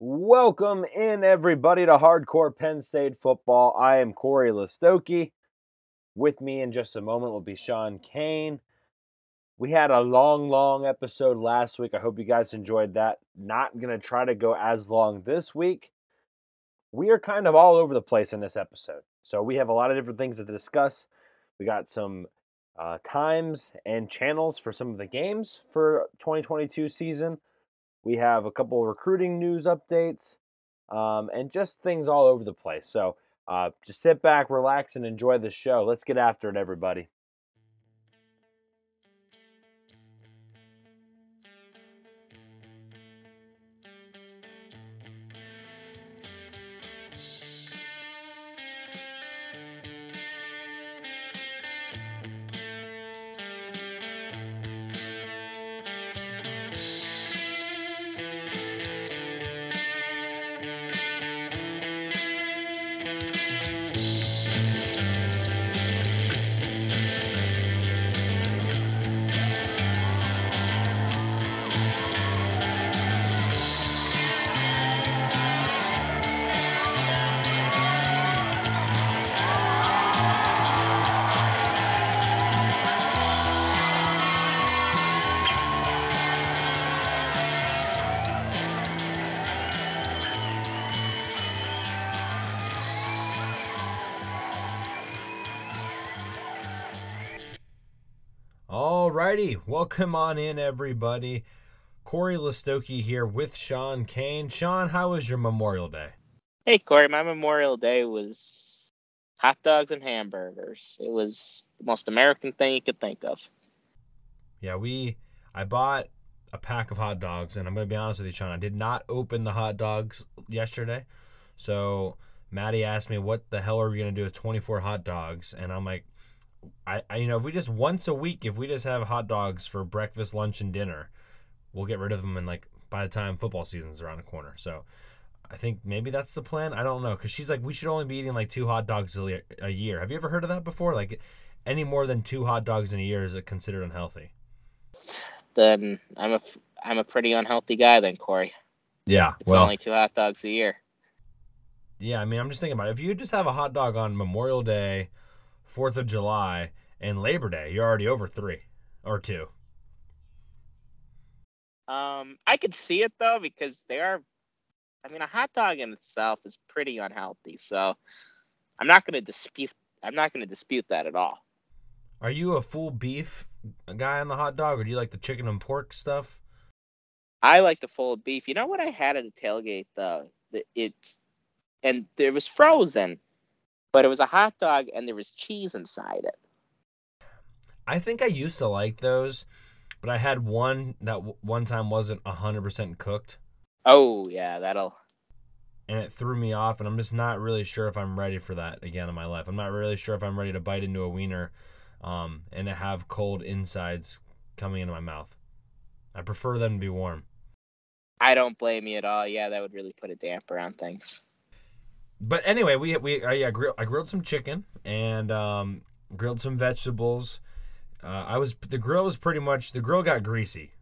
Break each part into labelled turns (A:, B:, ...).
A: Welcome in, everybody, to Hardcore Penn State Football. I am Corey Listoki. With me in just a moment will be Sean Kane. We had a long, long episode last week. I hope you guys enjoyed that. Not going to try to go as long this week. We are kind of all over the place in this episode. So we have a lot of different things to discuss. We got some uh, times and channels for some of the games for 2022 season. We have a couple of recruiting news updates um, and just things all over the place. So uh, just sit back, relax, and enjoy the show. Let's get after it, everybody. Welcome on in, everybody. Corey Listoki here with Sean Kane. Sean, how was your Memorial Day?
B: Hey, Corey, my Memorial Day was hot dogs and hamburgers. It was the most American thing you could think of.
A: Yeah, we. I bought a pack of hot dogs, and I'm going to be honest with you, Sean. I did not open the hot dogs yesterday. So Maddie asked me, what the hell are we going to do with 24 hot dogs? And I'm like, I, I, you know, if we just once a week, if we just have hot dogs for breakfast, lunch, and dinner, we'll get rid of them. And like by the time football season's around the corner, so I think maybe that's the plan. I don't know because she's like, we should only be eating like two hot dogs a year. Have you ever heard of that before? Like, any more than two hot dogs in a year is it considered unhealthy?
B: Then I'm a I'm a pretty unhealthy guy then, Corey.
A: Yeah,
B: it's well, only two hot dogs a year.
A: Yeah, I mean, I'm just thinking about it. If you just have a hot dog on Memorial Day Fourth of July, and Labor Day. You're already over three or two.
B: Um, I could see it though because they are. I mean, a hot dog in itself is pretty unhealthy, so I'm not going to dispute. I'm not going to dispute that at all.
A: Are you a full beef guy on the hot dog, or do you like the chicken and pork stuff?
B: I like the full beef. You know what I had at a tailgate though? It's and it was frozen, but it was a hot dog and there was cheese inside it.
A: I think I used to like those, but I had one that w- one time wasn't 100% cooked.
B: Oh, yeah, that'll.
A: And it threw me off, and I'm just not really sure if I'm ready for that again in my life. I'm not really sure if I'm ready to bite into a wiener um, and have cold insides coming into my mouth. I prefer them to be warm.
B: I don't blame you at all. Yeah, that would really put a damper on things
A: but anyway, we we I, I, grilled, I grilled some chicken and um, grilled some vegetables. Uh, I was the grill was pretty much the grill got greasy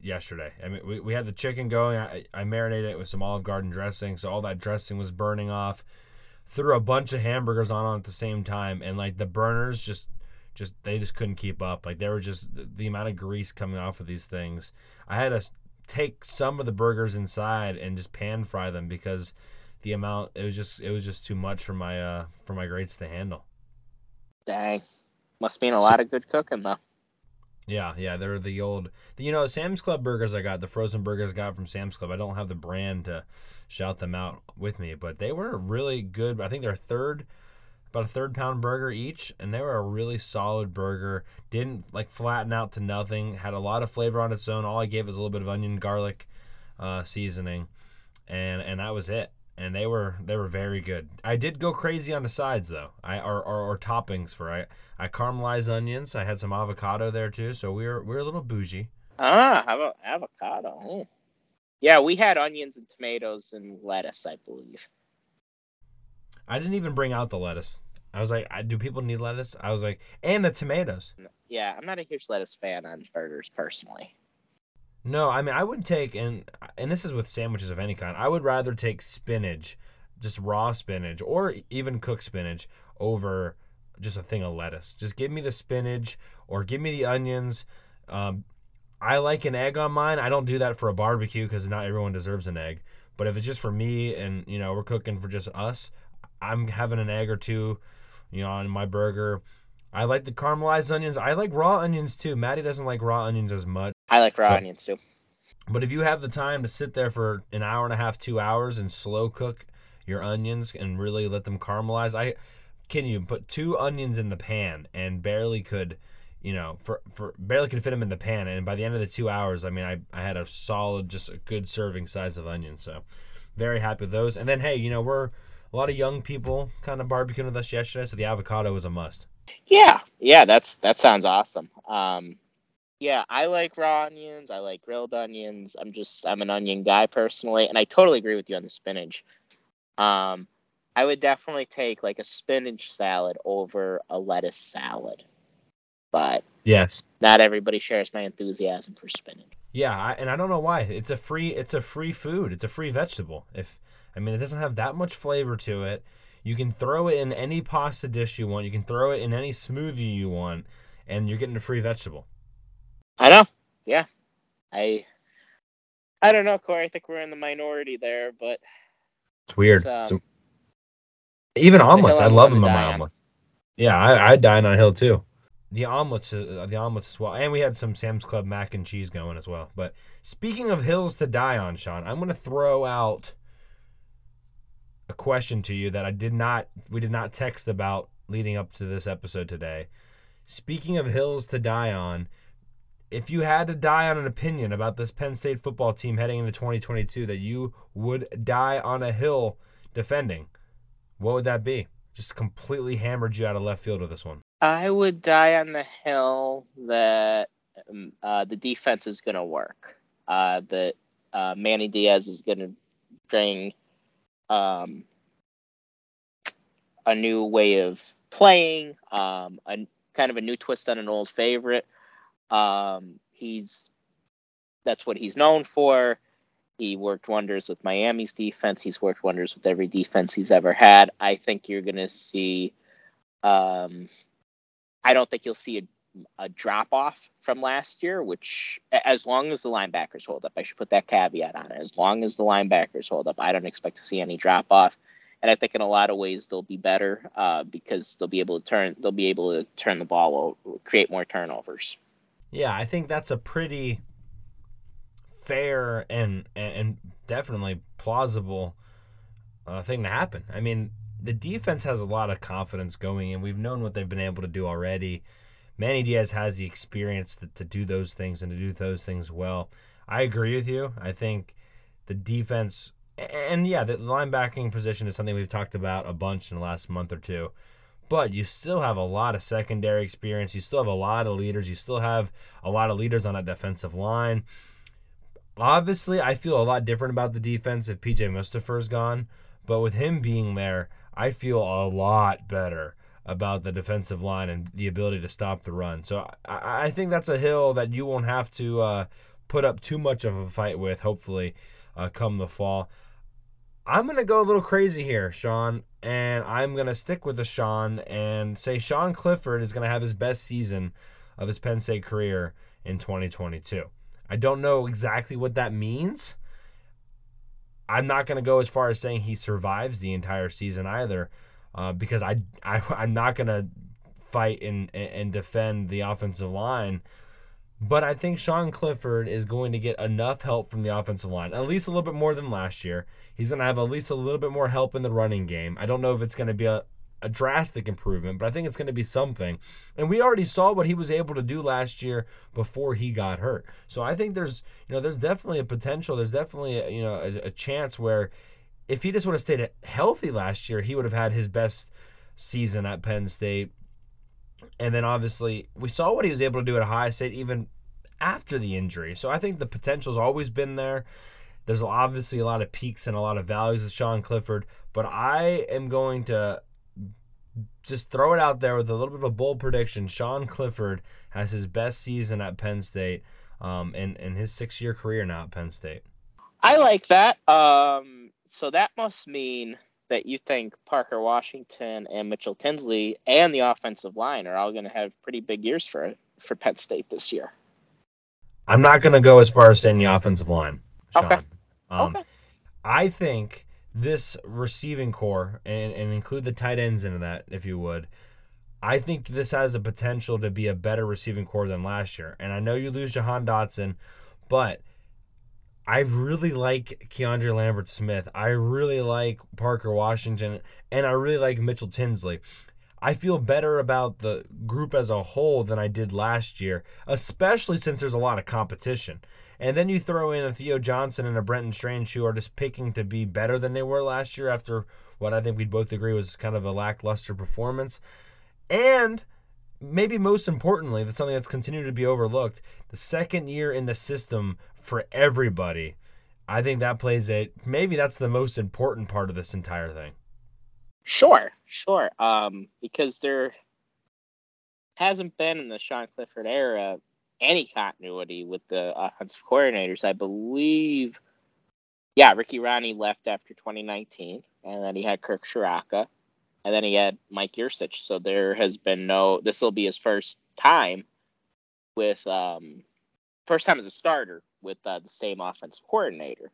A: yesterday. I mean, we, we had the chicken going. I, I marinated it with some Olive Garden dressing, so all that dressing was burning off. Threw a bunch of hamburgers on, on at the same time, and like the burners just just they just couldn't keep up. Like they were just the amount of grease coming off of these things. I had to take some of the burgers inside and just pan fry them because the amount it was just it was just too much for my uh for my grades to handle.
B: Dang, must mean a lot of good cooking though.
A: Yeah, yeah, they're the old, you know, Sam's Club burgers I got, the frozen burgers I got from Sam's Club. I don't have the brand to shout them out with me, but they were really good. I think they're third, about a third pound burger each, and they were a really solid burger. Didn't like flatten out to nothing. Had a lot of flavor on its own. All I gave was a little bit of onion garlic uh, seasoning, and and that was it and they were they were very good. I did go crazy on the sides though. I or, or, or toppings for I I caramelized onions. I had some avocado there too, so we were we are a little bougie.
B: Ah, how about avocado? Oh. Yeah, we had onions and tomatoes and lettuce, I believe.
A: I didn't even bring out the lettuce. I was like, do people need lettuce? I was like, and the tomatoes.
B: Yeah, I'm not a huge lettuce fan on burgers personally.
A: No, I mean I would take and and this is with sandwiches of any kind. I would rather take spinach, just raw spinach, or even cooked spinach over just a thing of lettuce. Just give me the spinach or give me the onions. Um, I like an egg on mine. I don't do that for a barbecue because not everyone deserves an egg. But if it's just for me and you know we're cooking for just us, I'm having an egg or two, you know, on my burger. I like the caramelized onions. I like raw onions too. Maddie doesn't like raw onions as much.
B: I like raw
A: But-
B: onions too.
A: But if you have the time to sit there for an hour and a half, two hours, and slow cook your onions and really let them caramelize, I can you put two onions in the pan and barely could, you know, for for barely could fit them in the pan. And by the end of the two hours, I mean, I I had a solid, just a good serving size of onions. So very happy with those. And then hey, you know, we're a lot of young people kind of barbecuing with us yesterday, so the avocado was a must.
B: Yeah, yeah, that's that sounds awesome. Um, yeah, I like raw onions. I like grilled onions. I'm just I'm an onion guy personally, and I totally agree with you on the spinach. Um, I would definitely take like a spinach salad over a lettuce salad, but
A: Yes.
B: not everybody shares my enthusiasm for spinach.
A: Yeah, I, and I don't know why. It's a free it's a free food. It's a free vegetable. If I mean, it doesn't have that much flavor to it. You can throw it in any pasta dish you want. You can throw it in any smoothie you want, and you're getting a free vegetable.
B: I know. Yeah, I I don't know, Corey. I think we're in the minority there, but
A: It's weird.
B: It's, um,
A: even
B: a
A: omelets, I love them
B: to
A: on my
B: die on.
A: omelet. Yeah, I I dine on a hill too. The omelets, uh, the omelets as well, and we had some Sam's Club mac and cheese going as well. But speaking of hills to die on, Sean, I'm going to throw out a question to you that I did not, we did not text about leading up to this episode today. Speaking of hills to die on, if you had to die on an opinion about this Penn State football team heading into 2022 that you would die on a hill defending, what would that be? Just completely hammered you out of left field with this one.
B: I would die on the hill that um, uh, the defense is going to work. Uh, that uh, Manny Diaz is going to bring um, a new way of playing, um, a kind of a new twist on an old favorite. Um, he's that's what he's known for. He worked wonders with Miami's defense. He's worked wonders with every defense he's ever had. I think you're going to see. Um, I don't think you'll see a, a drop off from last year, which, as long as the linebackers hold up, I should put that caveat on it. As long as the linebackers hold up, I don't expect to see any drop off. And I think in a lot of ways they'll be better uh, because they'll be able to turn they'll be able to turn the ball over, create more turnovers.
A: Yeah, I think that's a pretty fair and and definitely plausible uh, thing to happen. I mean, the defense has a lot of confidence going and We've known what they've been able to do already. Manny Diaz has the experience to, to do those things and to do those things well. I agree with you. I think the defense and yeah, the linebacking position is something we've talked about a bunch in the last month or two. But you still have a lot of secondary experience. You still have a lot of leaders. You still have a lot of leaders on that defensive line. Obviously, I feel a lot different about the defense if PJ Mustipher's gone. But with him being there, I feel a lot better about the defensive line and the ability to stop the run. So I, I think that's a hill that you won't have to uh, put up too much of a fight with, hopefully, uh, come the fall. I'm going to go a little crazy here, Sean, and I'm going to stick with the Sean and say Sean Clifford is going to have his best season of his Penn State career in 2022. I don't know exactly what that means. I'm not going to go as far as saying he survives the entire season either, uh, because I, I I'm not going to fight and and defend the offensive line. But I think Sean Clifford is going to get enough help from the offensive line, at least a little bit more than last year. He's going to have at least a little bit more help in the running game. I don't know if it's going to be a, a drastic improvement, but I think it's going to be something. And we already saw what he was able to do last year before he got hurt. So I think there's, you know, there's definitely a potential. There's definitely, a, you know, a, a chance where if he just would have stayed healthy last year, he would have had his best season at Penn State. And then obviously we saw what he was able to do at Ohio State even after the injury. So I think the potential's always been there. There's obviously a lot of peaks and a lot of values with Sean Clifford, but I am going to just throw it out there with a little bit of a bold prediction. Sean Clifford has his best season at Penn State um, in in his six year career now at Penn State.
B: I like that. Um, so that must mean that you think Parker Washington and Mitchell Tinsley and the offensive line are all going to have pretty big years for for Penn State this year.
A: I'm not going to go as far as saying the offensive line. Sean.
B: Okay.
A: Um,
B: okay.
A: I think this receiving core and, and include the tight ends into that, if you would. I think this has the potential to be a better receiving core than last year. And I know you lose Jahan Dotson, but I really like Keandre Lambert Smith. I really like Parker Washington, and I really like Mitchell Tinsley. I feel better about the group as a whole than I did last year, especially since there's a lot of competition. And then you throw in a Theo Johnson and a Brenton Strange who are just picking to be better than they were last year after what I think we'd both agree was kind of a lackluster performance. And maybe most importantly, that's something that's continued to be overlooked. The second year in the system for everybody. I think that plays a maybe that's the most important part of this entire thing.
B: Sure, sure. Um, because there hasn't been in the Sean Clifford era any continuity with the offensive coordinators. I believe, yeah, Ricky Rahne left after 2019, and then he had Kirk Ciarrocca, and then he had Mike Yurcich. So there has been no. This will be his first time with um, first time as a starter with uh, the same offensive coordinator.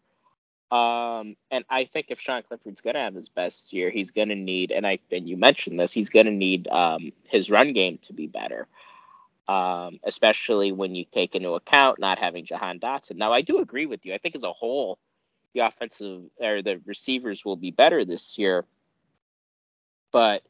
B: Um, and I think if Sean Clifford's going to have his best year, he's going to need, and I and you mentioned this, he's going to need um, his run game to be better, um, especially when you take into account not having Jahan Dotson. Now, I do agree with you. I think as a whole, the offensive or the receivers will be better this year, but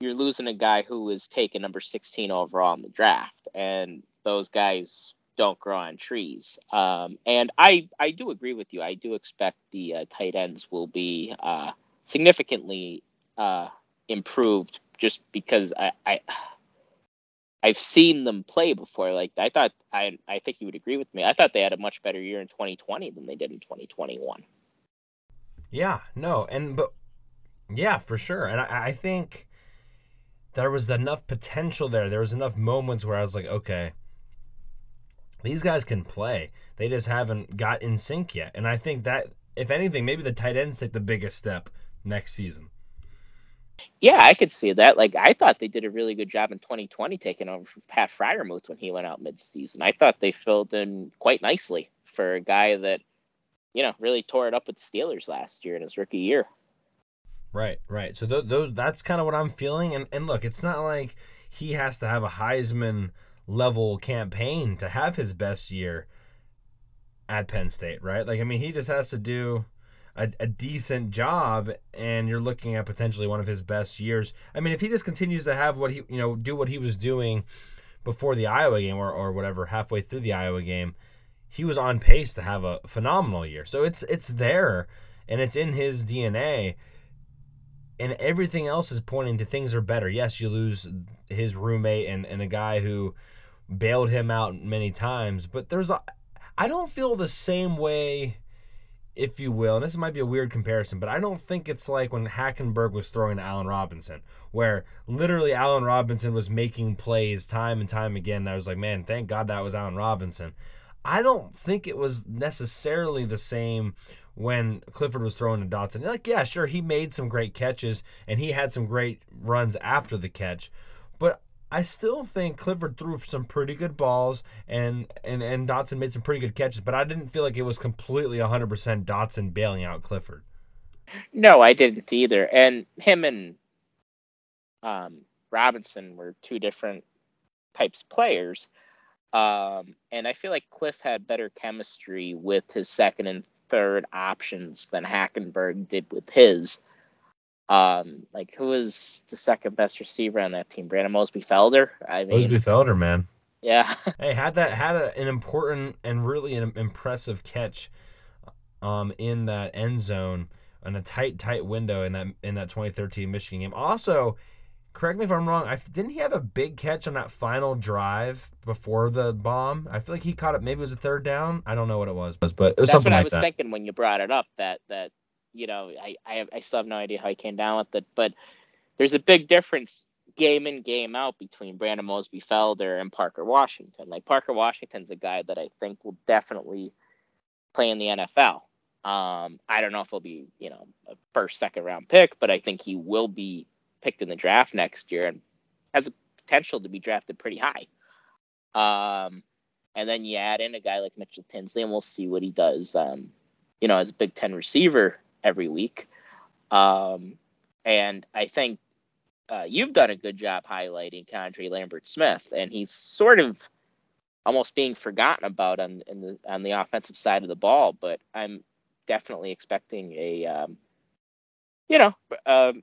B: you're losing a guy who was taken number 16 overall in the draft, and those guys don't grow on trees. Um, and I I do agree with you. I do expect the uh, tight ends will be uh, significantly uh, improved just because I, I I've seen them play before. Like I thought I I think you would agree with me. I thought they had a much better year in 2020 than they did in 2021.
A: Yeah, no, and but yeah, for sure. And I, I think there was enough potential there. There was enough moments where I was like, okay, these guys can play. They just haven't got in sync yet. And I think that, if anything, maybe the tight ends take the biggest step next season.
B: Yeah, I could see that. Like, I thought they did a really good job in 2020 taking over for Pat Freiermuth when he went out midseason. I thought they filled in quite nicely for a guy that, you know, really tore it up with the Steelers last year in his rookie year.
A: Right, right. So th- those that's kind of what I'm feeling. And and look, it's not like he has to have a Heisman level campaign to have his best year at Penn State, right? Like, I mean, he just has to do a, a, decent job, and you're looking at potentially one of his best years. I mean, if he just continues to have what he, you know, do what he was doing before the Iowa game or, or whatever, halfway through the Iowa game, he was on pace to have a phenomenal year. So it's it's there, and it's in his DNA. And everything else is pointing to things are better. Yes, you lose his roommate and, and a guy who bailed him out many times, but there's a I don't feel the same way if you will, and this might be a weird comparison, but I don't think it's like when Hackenberg was throwing to Allen Robinson, where literally Allen Robinson was making plays time and time again. And I was like, man, thank God that was Allen Robinson. I don't think it was necessarily the same when Clifford was throwing to Dotson. Like, yeah, sure, he made some great catches and he had some great runs after the catch, but I still think Clifford threw some pretty good balls and, and, and Dotson made some pretty good catches, but I didn't feel like it was completely 100% Dotson bailing out Clifford.
B: No, I didn't either. And him and um, Robinson were two different types of players. Um, and I feel like Cliff had better chemistry with his second and third options than Hackenberg did with his. Um, like who was the second best receiver on that team? Brandon Moseby Felder. I mean,
A: Moseby Felder, man.
B: Yeah.
A: hey, had that had a, an important and really an impressive catch, um, in that end zone in a tight, tight window in that in that 2013 Michigan game. Also, correct me if I'm wrong. I didn't he have a big catch on that final drive before the bomb? I feel like he caught it. Maybe it was a third down. I don't know what it was, but it was
B: That's what
A: like
B: I was
A: that.
B: thinking when you brought it up. That that you know, I I, have, I still have no idea how he came down with it, but there's a big difference game in game out between Brandon Moseby Felder and Parker Washington. Like Parker Washington's a guy that I think will definitely play in the NFL. Um, I don't know if he'll be, you know, a first, second round pick, but I think he will be picked in the draft next year and has a potential to be drafted pretty high. Um, and then you add in a guy like Mitchell Tinsley, and we'll see what he does. Um, you know, as a Big Ten receiver every week. Um, and I think uh, you've done a good job highlighting Keandre Lambert Smith, and he's sort of almost being forgotten about on the on the offensive side of the ball. But I'm definitely expecting a um, you know um,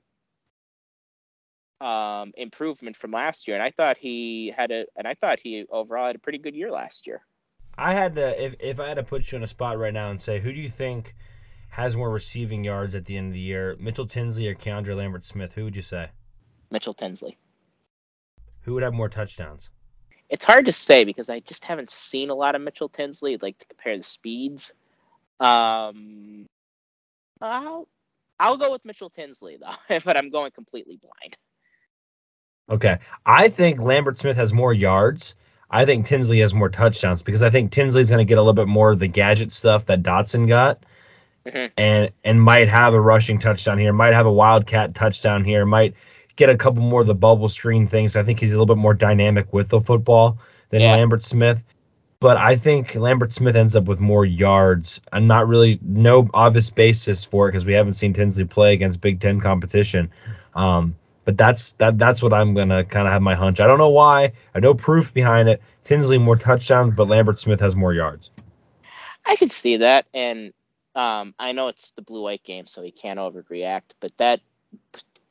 B: um, improvement from last year, and I thought he had a and I thought he overall had a pretty good year last year.
A: I had to if if I had to put you in a spot right now and say who do you think has more receiving yards at the end of the year, Mitchell Tinsley or Keandre Lambert Smith? Who would you say?
B: Mitchell Tinsley.
A: Who would have more touchdowns?
B: It's hard to say because I just haven't seen a lot of Mitchell Tinsley. I'd like to compare the speeds. Um, I'll I'll go with Mitchell Tinsley though, but I'm going completely blind.
A: Okay, I think Lambert Smith has more yards. I think Tinsley has more touchdowns because I think Tinsley's going to get a little bit more of the gadget stuff that Dotson got, mm-hmm. and and might have a rushing touchdown here, might have a wildcat touchdown here, might get a couple more of the bubble screen things. I think he's a little bit more dynamic with the football than yeah. Lambert Smith. But I think Lambert Smith ends up with more yards. I'm not really no obvious basis for it because we haven't seen Tinsley play against Big Ten competition. Um, but that's that that's what I'm gonna kind of have my hunch. I don't know why. I know proof behind it. Tinsley more touchdowns, but Lambert Smith has more yards.
B: I could see that, and um, I know it's the blue white game, so he can't overreact. But that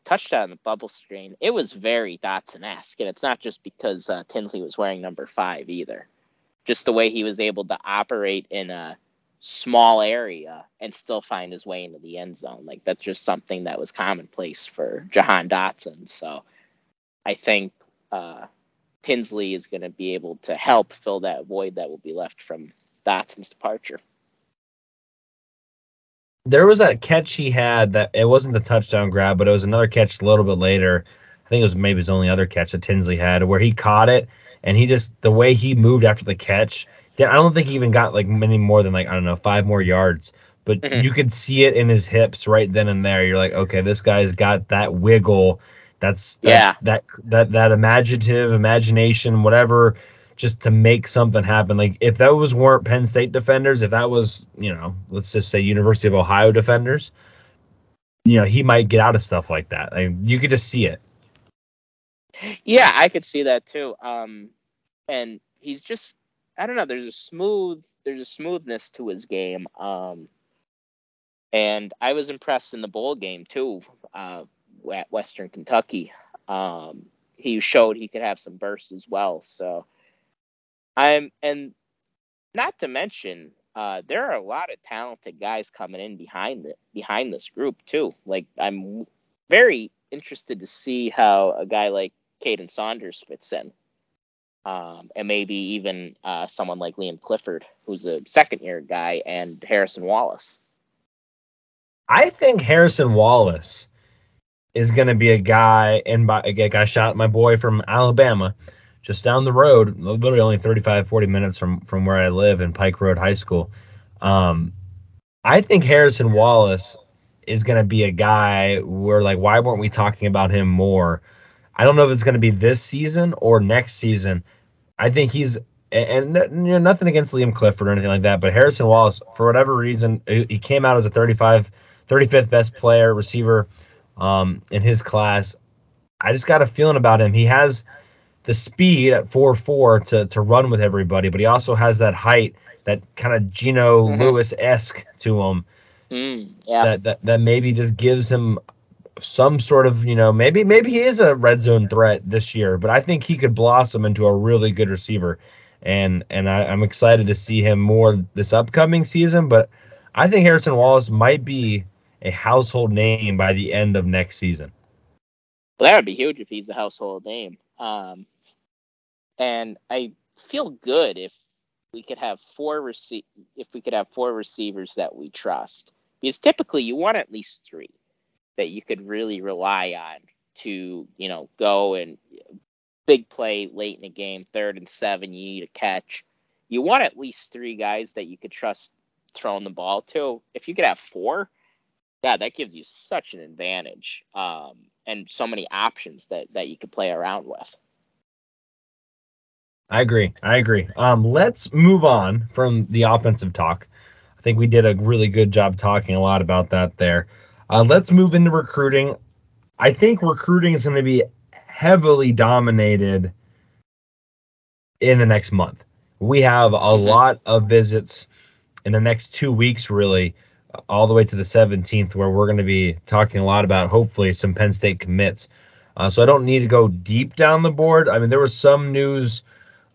B: touchdown, the bubble screen, it was very Dotson esque. And it's not just because uh, Tinsley was wearing number five either. Just the way he was able to operate in a small area and still find his way into the end zone. Like that's just something that was commonplace for Jahan Dotson. So I think uh, Tinsley is going to be able to help fill that void that will be left from Dotson's departure
A: there was that catch he had that it wasn't the touchdown grab, but it was another catch a little bit later. I think it was maybe his only other catch that Tinsley had, where he caught it and he just the way he moved after the catch. I don't think he even got like many more than like I don't know five more yards, but mm-hmm. you could see it in his hips right then and there. You're like, okay, this guy's got that wiggle. That's, that's yeah. That that that imaginative imagination, whatever just to make something happen. Like if those weren't Penn State defenders, if that was, you know, let's just say University of Ohio defenders, you know, he might get out of stuff like that. Like you could just see it.
B: Yeah, I could see that too. Um and he's just I don't know, there's a smooth there's a smoothness to his game. Um and I was impressed in the bowl game too, uh at Western Kentucky. Um he showed he could have some bursts as well. So I'm and not to mention, uh, there are a lot of talented guys coming in behind the behind this group too. Like I'm very interested to see how a guy like Kaden Saunders fits in. Um, and maybe even uh, someone like Liam Clifford, who's a second year guy, and Harrison Wallace.
A: I think Harrison Wallace is going to be a guy, and by, a guy shot my boy from Alabama just down the road, literally only 35, 40 minutes from from where I live in Pike Road High School. Um, I think Harrison Wallace is going to be a guy where like why weren't we talking about him more? I don't know if it's going to be this season or next season. I think he's and, you know, nothing against Liam Clifford or anything like that, but Harrison Wallace, for whatever reason, he came out as a 35, 35th best player receiver um, in his class. I just got a feeling about him. He has the speed at four four to to run with everybody, but he also has that height, that kind of Geno mm-hmm. Lewis esque to him. Mm, yeah. That, that that maybe just gives him some sort of you know maybe maybe he is a red zone threat this year, but I think he could blossom into a really good receiver, and and I, I'm excited to see him more this upcoming season. But I think Harrison Wallace might be a household name by the end of next season.
B: Well, that would be huge if he's a household name. Um, and I feel good if we could have four rece- if we could have four receivers that we trust. Because typically you want at least three that you could really rely on to you know go and big play late in the game, third and seven, you need a catch. You want at least three guys that you could trust throwing the ball to. If you could have four, yeah, that gives you such an advantage um, and so many options that that you could play around with.
A: I agree. I agree. Um, let's move on from the offensive talk. I think we did a really good job talking a lot about that there. Uh, let's move into recruiting. I think recruiting is going to be heavily dominated in the next month. We have a mm-hmm. lot of visits in the next two weeks, really, all the way to the 17th, where we're going to be talking a lot about hopefully some Penn State commits. Uh, so I don't need to go deep down the board. I mean, there was some news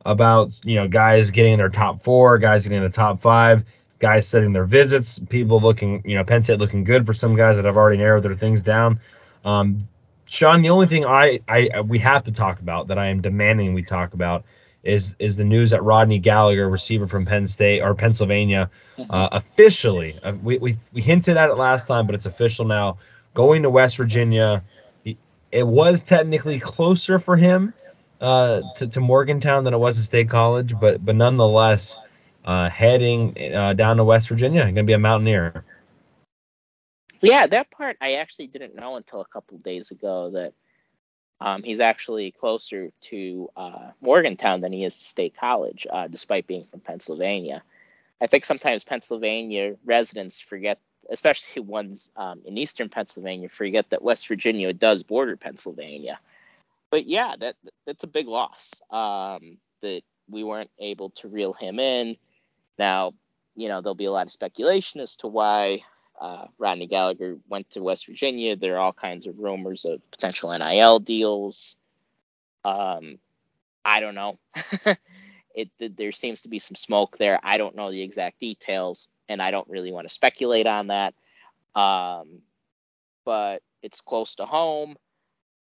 A: about you know guys getting in their top four, guys getting in the top five, guys setting their visits, people looking you know Penn State looking good for some guys that have already narrowed their things down. Um, Sean, the only thing I, I we have to talk about that I am demanding we talk about is is the news that Rodney Gallagher, receiver from Penn State or Pennsylvania, mm-hmm. uh, officially uh, we, we we hinted at it last time, but it's official now. Going to West Virginia, it was technically closer for him uh, to, to Morgantown than it was to State College, but but nonetheless, uh, heading uh, down to West Virginia, going to be a Mountaineer.
B: Yeah, that part I actually didn't know until a couple days ago that um, he's actually closer to uh, Morgantown than he is to State College, uh, despite being from Pennsylvania. I think sometimes Pennsylvania residents forget, especially ones um, in eastern Pennsylvania, forget that West Virginia does border Pennsylvania but yeah, that that's a big loss. Um, that we weren't able to reel him in. Now, you know, there'll be a lot of speculation as to why uh, Rodney Gallagher went to West Virginia. There are all kinds of rumors of potential NIL deals. Um, I don't know. it, there seems to be some smoke there. I don't know the exact details, and I don't really want to speculate on that. Um, but it's close to home.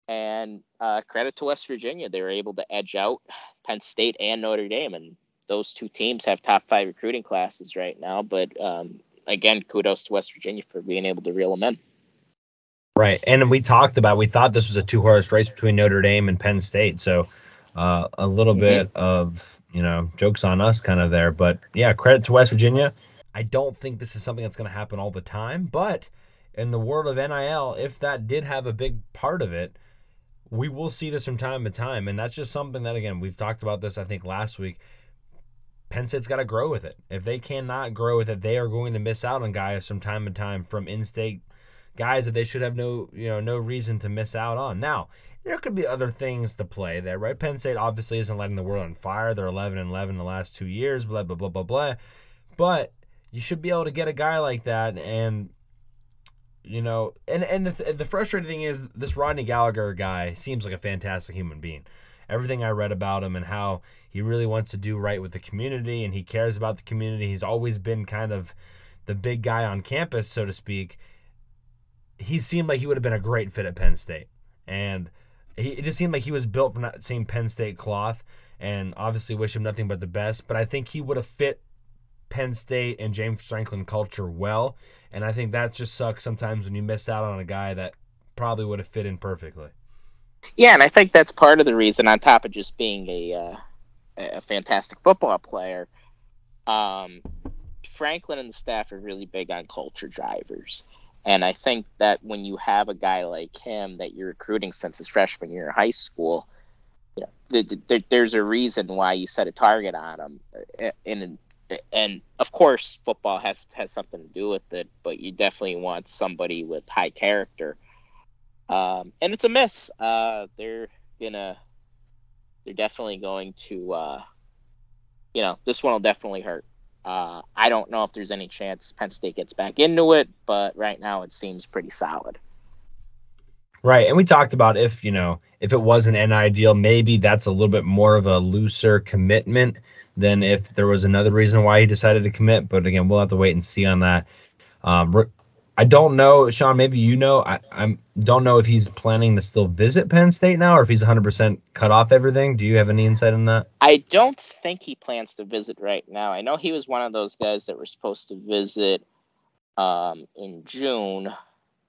B: And uh, credit to West Virginia, they were able to edge out Penn State and Notre Dame, and those two teams have top five recruiting classes right now. But um, again, kudos to West Virginia for being able to reel them in.
A: Right, and we talked about we thought this was a two horse race between Notre Dame and Penn State, so uh, a little mm-hmm. bit of you know jokes on us kind of there, but yeah, credit to West Virginia. I don't think this is something that's going to happen all the time, but in the world of NIL, if that did have a big part of it, we will see this from time to time. And that's just something that, again, we've talked about this, I think, last week. Penn State's got to grow with it. If they cannot grow with it, they are going to miss out on guys from time to time from in-state guys that they should have no, you know, no reason to miss out on. Now, there could be other things to play there, right? Penn State obviously isn't letting the world on fire. They're 11 and 11 the last two years, blah blah blah blah blah. But you should be able to get a guy like that and you know, and and the, the frustrating thing is this Rodney Gallagher guy seems like a fantastic human being. Everything I read about him and how he really wants to do right with the community and he cares about the community. He's always been kind of the big guy on campus, so to speak. He seemed like he would have been a great fit at Penn State, and he it just seemed like he was built from that same Penn State cloth. And obviously, wish him nothing but the best. But I think he would have fit Penn State and James Franklin culture well. And I think that just sucks sometimes when you miss out on a guy that probably would have fit in perfectly.
B: Yeah, and I think that's part of the reason, on top of just being a uh, a fantastic football player, um, Franklin and the staff are really big on culture drivers. And I think that when you have a guy like him that you're recruiting since his freshman year in high school, you know, there's a reason why you set a target on him. And and of course football has has something to do with it but you definitely want somebody with high character um, and it's a miss uh, they're gonna they're definitely going to uh, you know this one will definitely hurt uh, i don't know if there's any chance penn state gets back into it but right now it seems pretty solid
A: Right. And we talked about if, you know, if it wasn't an NI deal, maybe that's a little bit more of a looser commitment than if there was another reason why he decided to commit. But again, we'll have to wait and see on that. Um, I don't know, Sean. Maybe you know. I I'm, don't know if he's planning to still visit Penn State now, or if he's 100 percent cut off everything. Do you have any insight on that?
B: I don't think he plans to visit right now. I know he was one of those guys that were supposed to visit um, in June,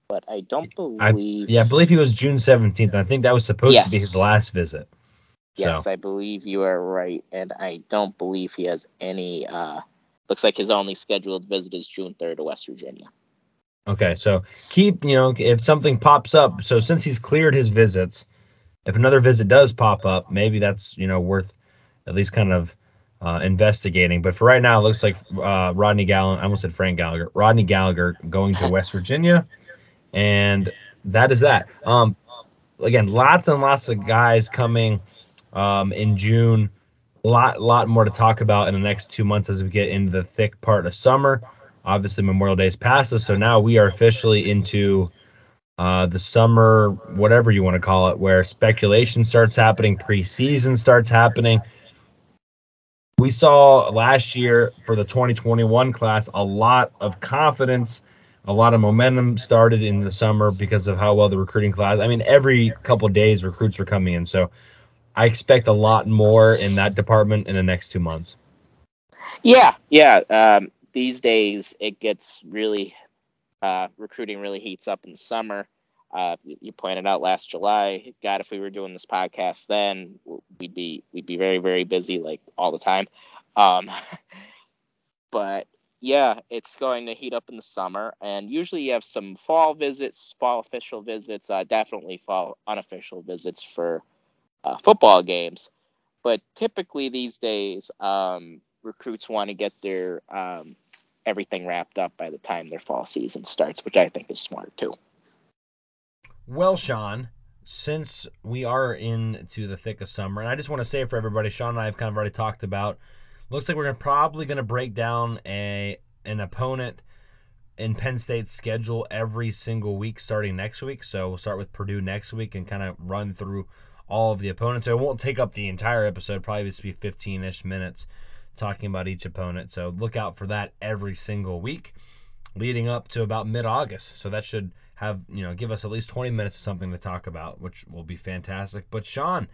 B: but I don't believe.
A: I, yeah, I believe he was June 17th. I think that was supposed
B: yes.
A: to be his last visit.
B: Yes, so. I believe you are right, and I don't believe he has any. Uh, looks like his only scheduled visit is June 3rd to West Virginia.
A: Okay, so keep you know if something pops up. So since he's cleared his visits, if another visit does pop up, maybe that's you know worth at least kind of uh, investigating. But for right now, it looks like uh, Rodney Gallagher. I almost said Frank Gallagher. Rodney Gallagher going to West Virginia, and that is that. Um, again, lots and lots of guys coming um, in June. A lot, lot more to talk about in the next two months as we get into the thick part of summer. Obviously, Memorial Day is past so now we are officially into uh, the summer, whatever you want to call it, where speculation starts happening, preseason starts happening. We saw last year for the 2021 class a lot of confidence, a lot of momentum started in the summer because of how well the recruiting class. I mean, every couple days recruits were coming in, so I expect a lot more in that department in the next two months.
B: Yeah, yeah. Um, these days, it gets really uh, recruiting really heats up in summer. Uh, you pointed out last July. God, if we were doing this podcast then, we'd be we'd be very very busy like all the time. Um, but yeah, it's going to heat up in the summer, and usually you have some fall visits, fall official visits, uh, definitely fall unofficial visits for uh, football games. But typically these days, um, recruits want to get their um, everything wrapped up by the time their fall season starts, which I think is smart too.
A: Well, Sean, since we are into the thick of summer, and I just want to say for everybody, Sean and I have kind of already talked about. Looks like we're gonna, probably going to break down a an opponent in Penn State's schedule every single week starting next week. So we'll start with Purdue next week and kind of run through all of the opponents. So it won't take up the entire episode, probably just be 15 ish minutes talking about each opponent. So look out for that every single week leading up to about mid August. So that should have, you know, give us at least 20 minutes of something to talk about, which will be fantastic. But Sean,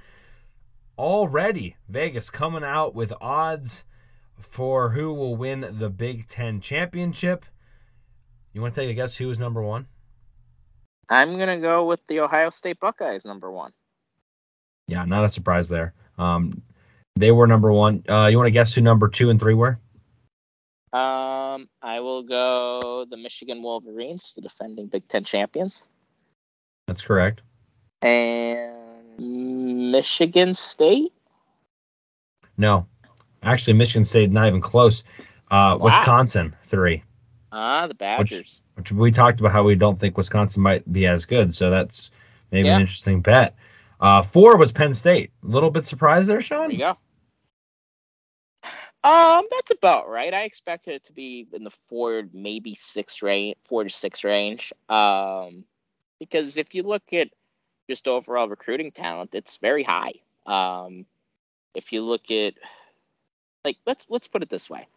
A: already Vegas coming out with odds for who will win the Big Ten championship. You want to take a guess who is number one?
B: I'm going to go with the Ohio State Buckeyes, number one.
A: Yeah, not a surprise there. Um, they were number one. Uh, you want to guess who number two and three were?
B: Um, I will go the Michigan Wolverines, the defending Big Ten champions.
A: That's correct.
B: And Michigan State.
A: No, actually, Michigan State not even close. Uh, wow. Wisconsin three.
B: Ah, the Badgers.
A: Which, which, we talked about how we don't think Wisconsin might be as good, so that's maybe yeah. an interesting bet. Uh, four was Penn State. A little bit surprised there, Sean.
B: There you go. Um, that's about right. I expected it to be in the four, maybe six range, four to six range. Um, because if you look at just overall recruiting talent, it's very high. Um, if you look at, like, let's let's put it this way: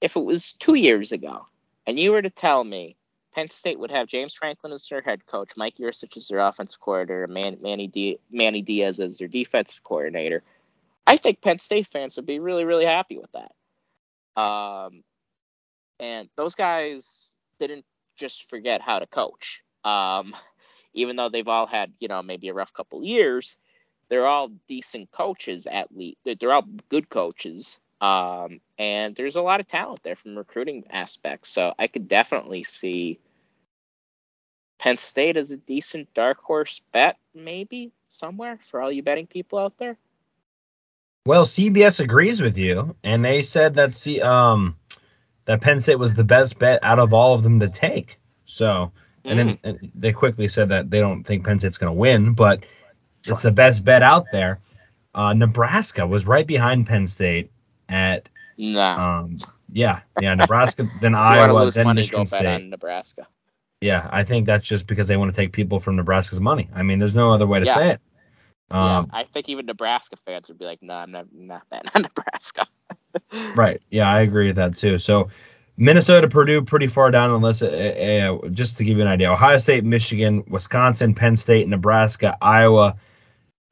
B: if it was two years ago, and you were to tell me Penn State would have James Franklin as their head coach, Mike Yurcich as their offensive coordinator, Man, Manny, D, Manny Diaz as their defensive coordinator, I think Penn State fans would be really, really happy with that. Um, and those guys didn't just forget how to coach. Um, even though they've all had, you know, maybe a rough couple years, they're all decent coaches at least. They're all good coaches. Um, and there's a lot of talent there from recruiting aspects. So I could definitely see Penn State as a decent dark horse bet, maybe somewhere for all you betting people out there.
A: Well, CBS agrees with you, and they said that C, um, that Penn State was the best bet out of all of them to take. So, and mm. then and they quickly said that they don't think Penn State's going to win, but it's the best bet out there. Uh, Nebraska was right behind Penn State at.
B: No.
A: Um, yeah, yeah, Nebraska, then Iowa, then
B: money,
A: Michigan State.
B: Nebraska.
A: Yeah, I think that's just because they want to take people from Nebraska's money. I mean, there's no other way to yeah. say it.
B: Um, yeah, I think even Nebraska fans would be like, "No, I'm not, not on Nebraska."
A: right. Yeah, I agree with that too. So, Minnesota, Purdue, pretty far down on the. Uh, uh, just to give you an idea, Ohio State, Michigan, Wisconsin, Penn State, Nebraska, Iowa,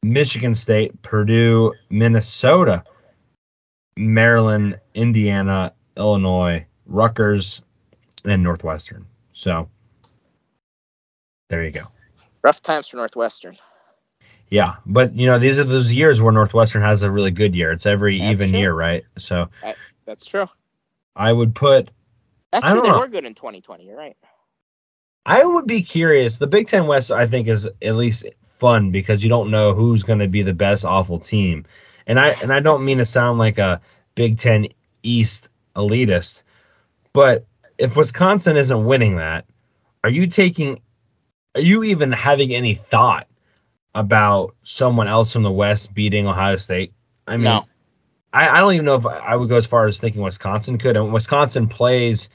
A: Michigan State, Purdue, Minnesota, Maryland, Indiana, Illinois, Rutgers, and Northwestern. So There you go.
B: Rough times for Northwestern.
A: Yeah, but you know these are those years where Northwestern has a really good year. It's every
B: That's
A: even
B: true.
A: year, right? So
B: That's true.
A: I would put.
B: Actually,
A: don't
B: they
A: know.
B: were good in 2020. You're right.
A: I would be curious. The Big Ten West, I think, is at least fun because you don't know who's going to be the best awful team, and I and I don't mean to sound like a Big Ten East elitist, but if Wisconsin isn't winning that, are you taking? Are you even having any thought about someone else from the West beating Ohio State? I mean,
B: no.
A: I, I don't even know if I would go as far as thinking Wisconsin could. And Wisconsin plays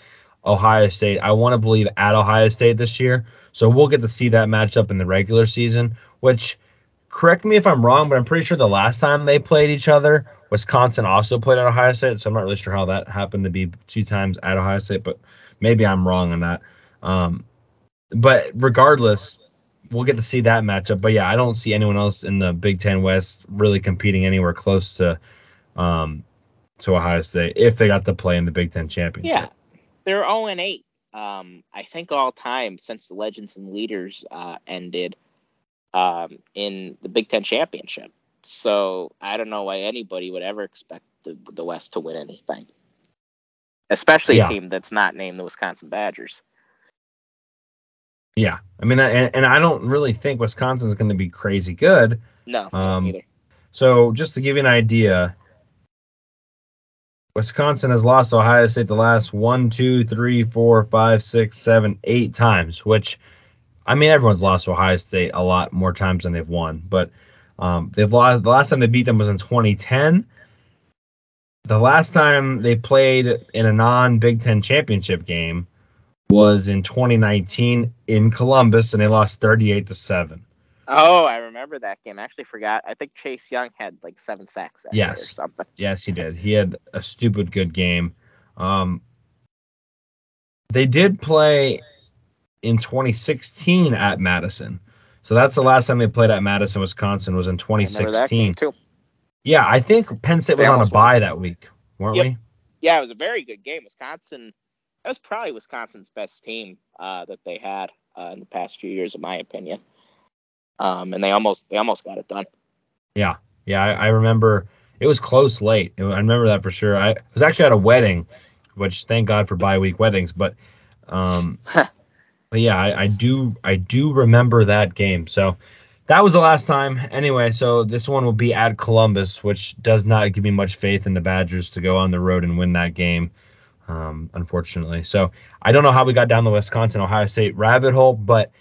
A: Ohio State. I want to believe at Ohio State this year. So we'll get to see that matchup in the regular season, which correct me if I'm wrong, but I'm pretty sure the last time they played each other, Wisconsin also played at Ohio State. So I'm not really sure how that happened to be two times at Ohio State, but maybe I'm wrong on that. Um, but regardless, we'll get to see that matchup. But yeah, I don't see anyone else in the Big Ten West really competing anywhere close to um, to Ohio State if they got to play in the Big Ten championship.
B: Yeah, they're 0 and 8. Um, I think all time since the Legends and Leaders uh, ended um, in the Big Ten championship. So I don't know why anybody would ever expect the, the West to win anything, especially
A: Yeah.
B: a team that's not named the Wisconsin Badgers.
A: Yeah, I mean, and, and I don't really think Wisconsin's going to be crazy good.
B: No,
A: Um,
B: either.
A: So just to give you an idea, Wisconsin has lost to Ohio State the last one, two, three, four, five, six, seven, eight times. Which, I mean, everyone's lost to Ohio State a lot more times than they've won. But um, they've lost. The last time they beat them was in 2010. The last time they played in a non-Big Ten championship game was in 2019 in Columbus, and they lost 38 to seven.
B: Oh, I remember that game. I actually forgot. I think Chase Young had like seven sacks year or
A: Yes.
B: something.
A: Yes, he did. He had a stupid good game. Um, they did play in 2016 at Madison. So that's the last time they played at Madison, Wisconsin, was in
B: I remember that game
A: 2016.
B: too.
A: Yeah, I think Penn State was on a
B: almost won.
A: bye that week, weren't
B: Yep.
A: we?
B: Yeah, it was a very good game. Wisconsin, that was probably Wisconsin's best team uh, that they had uh, in the past few years, in my opinion. Um, and they almost they almost got it done.
A: Yeah, I, I remember it was close late. It- I remember that for sure. I was actually at a wedding, which thank God for bye week weddings. But, um, but yeah, I, I do I do remember that game. So that was the last time. Anyway, so this one will be at Columbus, which does not give me much faith in the Badgers to go on the road and win that game. Um, unfortunately, so I don't know how we got down the Wisconsin Ohio State rabbit hole, but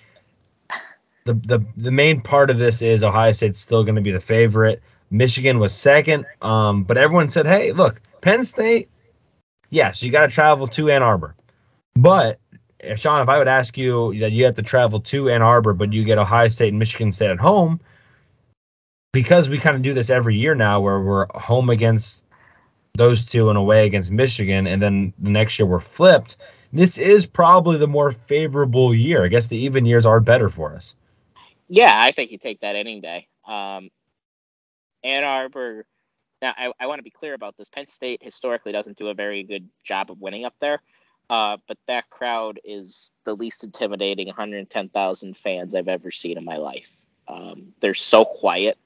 A: the the the main part of this is Ohio State's still going to be the favorite. Michigan was second, um, but everyone said, "Hey, look, Penn State. Yes, you got to travel to Ann Arbor, but Sean, if I would ask you that you have to travel to Ann Arbor, but you get Ohio State and Michigan State at home, because we kind of do this every year now, where we're home against those two in a way against Michigan, and then the next year we're flipped. This is probably the more favorable year. I guess the even years are better for us.
B: Yeah, I think you take that any day. Um, Ann Arbor. Now, I, I want to be clear about this. Penn State historically doesn't do a very good job of winning up there, uh, but that crowd is the least intimidating 110,000 fans I've ever seen in my life. Um, they're so quiet,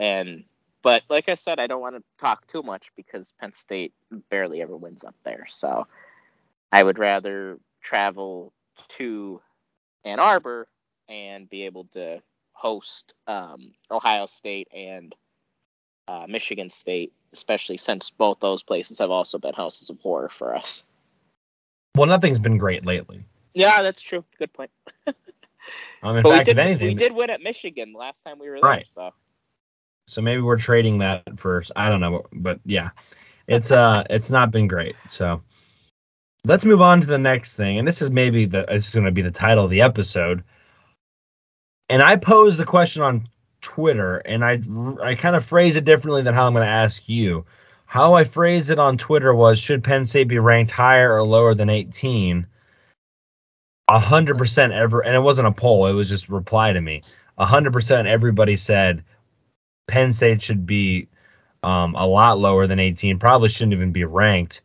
B: and but like I said, I don't want to talk too much because Penn State barely ever wins up there. So I would rather travel to Ann Arbor and be able to host um, Ohio State and uh, Michigan State, especially since both those places have also been houses of horror for us.
A: Well, nothing's been great lately.
B: Yeah, that's true. Good point.
A: Um, in
B: but
A: fact,
B: we did,
A: if anything,
B: we did win at Michigan last time we were
A: Right.
B: there. So
A: so maybe we're trading that for I don't know, but yeah, it's uh, it's not been great. So let's move on to the next thing, and this is maybe the this is going to be the title of the episode. And I posed the question on Twitter, and I I kind of phrase it differently than how I'm going to ask you. How I phrased it on Twitter was: Should Penn State be ranked higher or lower than 18? A hundred percent ever, and it wasn't a poll; it was just reply to me. A hundred percent, everybody said Penn State should be um, a lot lower than 18. Probably shouldn't even be ranked.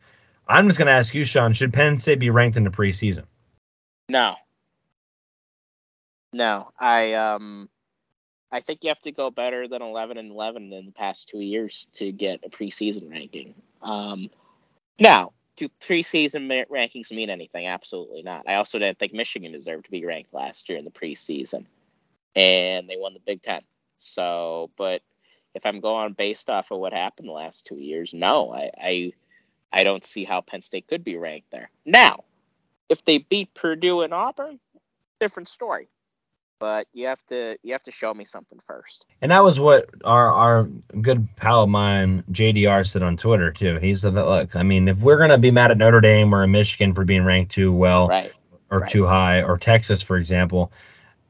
A: I'm just going to ask you, Sean, should Penn State be ranked in the preseason?
B: no, No, I um, I think you have to go better than 11 and 11 in the past two years to get a preseason ranking. Um, now, do preseason rankings mean anything? Absolutely not. I also didn't think Michigan deserved to be ranked last year in the preseason, and they won the Big Ten. So, but if I'm going based off of what happened the last two years, no, I, I, I don't see how Penn State could be ranked there. Now, if they beat Purdue and Auburn, different story but you have to you have to show me something first.
A: And that was what our our good pal of mine JDR said on Twitter too. He said that look, I mean, if we're gonna be mad at Notre Dame or Michigan for being ranked too well
B: right.
A: or
B: right.
A: too high, or Texas for example,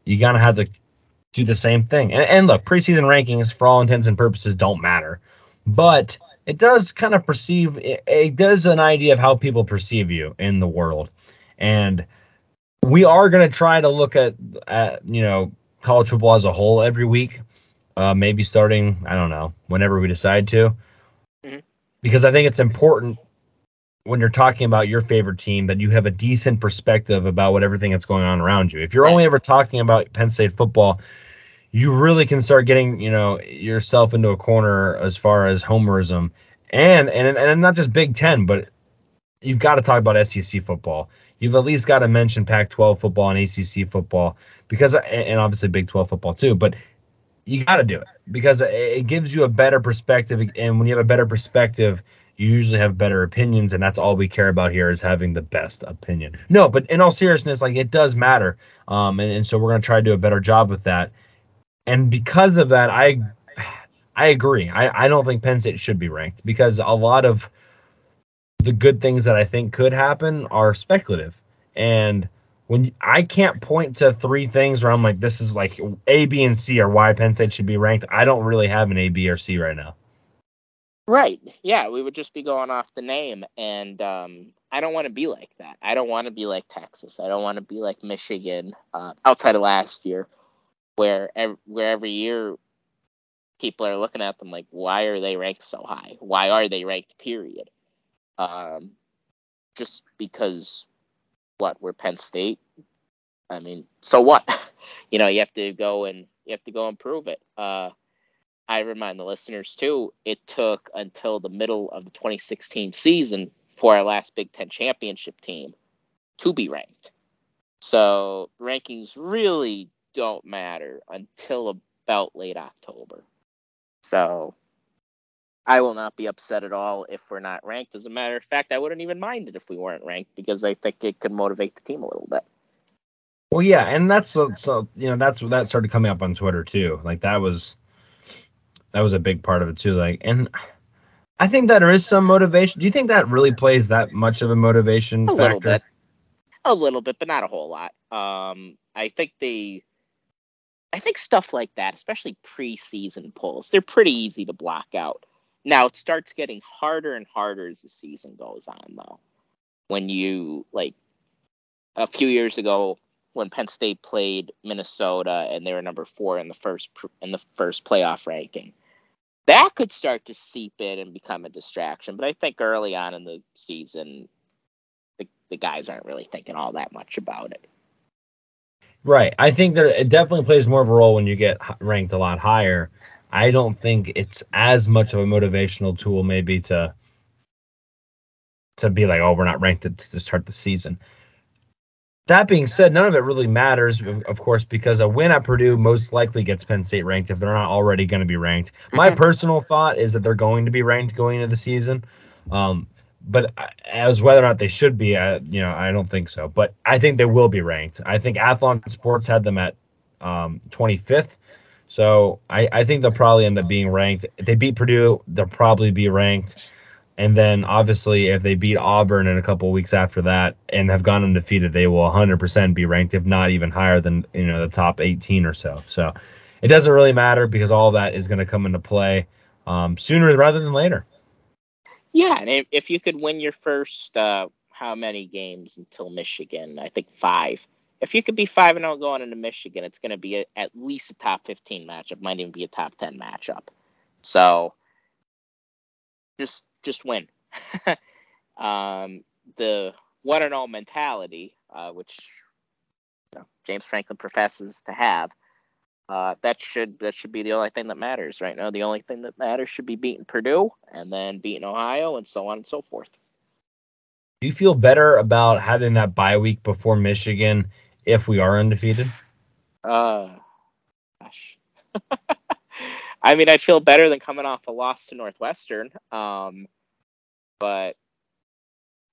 A: you gotta have to do the same thing. And, and look, preseason rankings for all intents and purposes don't matter, but it does kind of perceive it, it does an idea of how people perceive you in the world, and we are going to try to look at, at you know college football as a whole every week. Uh, maybe starting I don't know whenever we decide to, mm-hmm. because I think it's important when you're talking about your favorite team that you have a decent perspective about what everything that's going on around you. If you're only ever talking about Penn State football, you really can start getting you know yourself into a corner as far as homerism and and and not just Big Ten, but you've got to talk about SEC football you've at least got to mention Pac-12 football and ACC football because, and obviously Big 12 football too. But you got to do it because it gives you a better perspective, and when you have a better perspective, you usually have better opinions, and that's all we care about here is having the best opinion. No, but in all seriousness, like it does matter, um, and, and so we're gonna try to do a better job with that. And because of that, I I agree. I, I don't think Penn State should be ranked because a lot of the good things that I think could happen are speculative. And when I can't point to three things where I'm like, this is like A, B, and C or why Penn State should be ranked. I don't really have an A, B, or C right now.
B: Right. Yeah, we would just be going off the name, and um, I don't want to be like that. I don't want to be like Texas. I don't want to be like Michigan. Uh, outside of last year, where every, where every year people are looking at them like, why are they ranked so high? Why are they ranked? Period. Um, just because what we're Penn State. I mean, so what? you know, you have to go and you have to go and prove it. Uh, I remind the listeners too. It took until the middle of the 2016 season for our last Big Ten championship team to be ranked. So rankings really don't matter until about late October. So I will not be upset at all if we're not ranked. As a matter of fact, I wouldn't even mind it if we weren't ranked because I think it could motivate the team a little bit.
A: Well, yeah, and that's so, so you know that's that started coming up on Twitter too. Like that was that was a big part of it too. Like, and I think that there is some motivation. Do you think that really plays that much of a motivation
B: a
A: factor?
B: Little bit. A little bit, but not a whole lot. Um, I think they, I think stuff like that, especially preseason polls, they're pretty easy to block out. Now it starts getting harder and harder as the season goes on, though. When you like a few years ago, when Penn State played Minnesota and they were number four in the first in the first playoff ranking, that could start to seep in and become a distraction. But I think early on in the season, the, the guys aren't really thinking all that much about it.
A: Right. I think that it definitely plays more of a role when you get ranked a lot higher. I don't think it's as much of a motivational tool maybe to to be like, oh, we're not ranked to, to start the season. That being said, none of it really matters, of course, because a win at Purdue most likely gets Penn State ranked if they're not already going to be ranked. My mm-hmm. personal thought is that they're going to be ranked going into the season. Um, but as whether or not they should be, uh, you know, I don't think so. But I think they will be ranked. I think Athlon Sports had them at um, 25th. So I, I think they'll probably end up being ranked. If they beat Purdue, they'll probably be ranked. And then obviously, if they beat Auburn in a couple weeks after that and have gone undefeated, they will 100% be ranked, if not even higher than you know the top 18 or so. So it doesn't really matter because all that is going to come into play um, sooner rather than later.
B: Yeah, and if you could win your first uh, how many games until Michigan? I think five if you could be five and zero oh going into Michigan, it's going to be a, at least a top fifteen matchup. Might even be a top ten matchup. So just just win. um, the one and all mentality, uh, which you know, James Franklin professes to have. Uh, that should that should be the only thing that matters right now. The only thing that matters should be beating Purdue and then beating Ohio and so on and so forth.
A: Do you feel better about having that bye week before Michigan if we are undefeated?
B: Uh, gosh. I mean, I'd feel better than coming off a loss to Northwestern. Um, but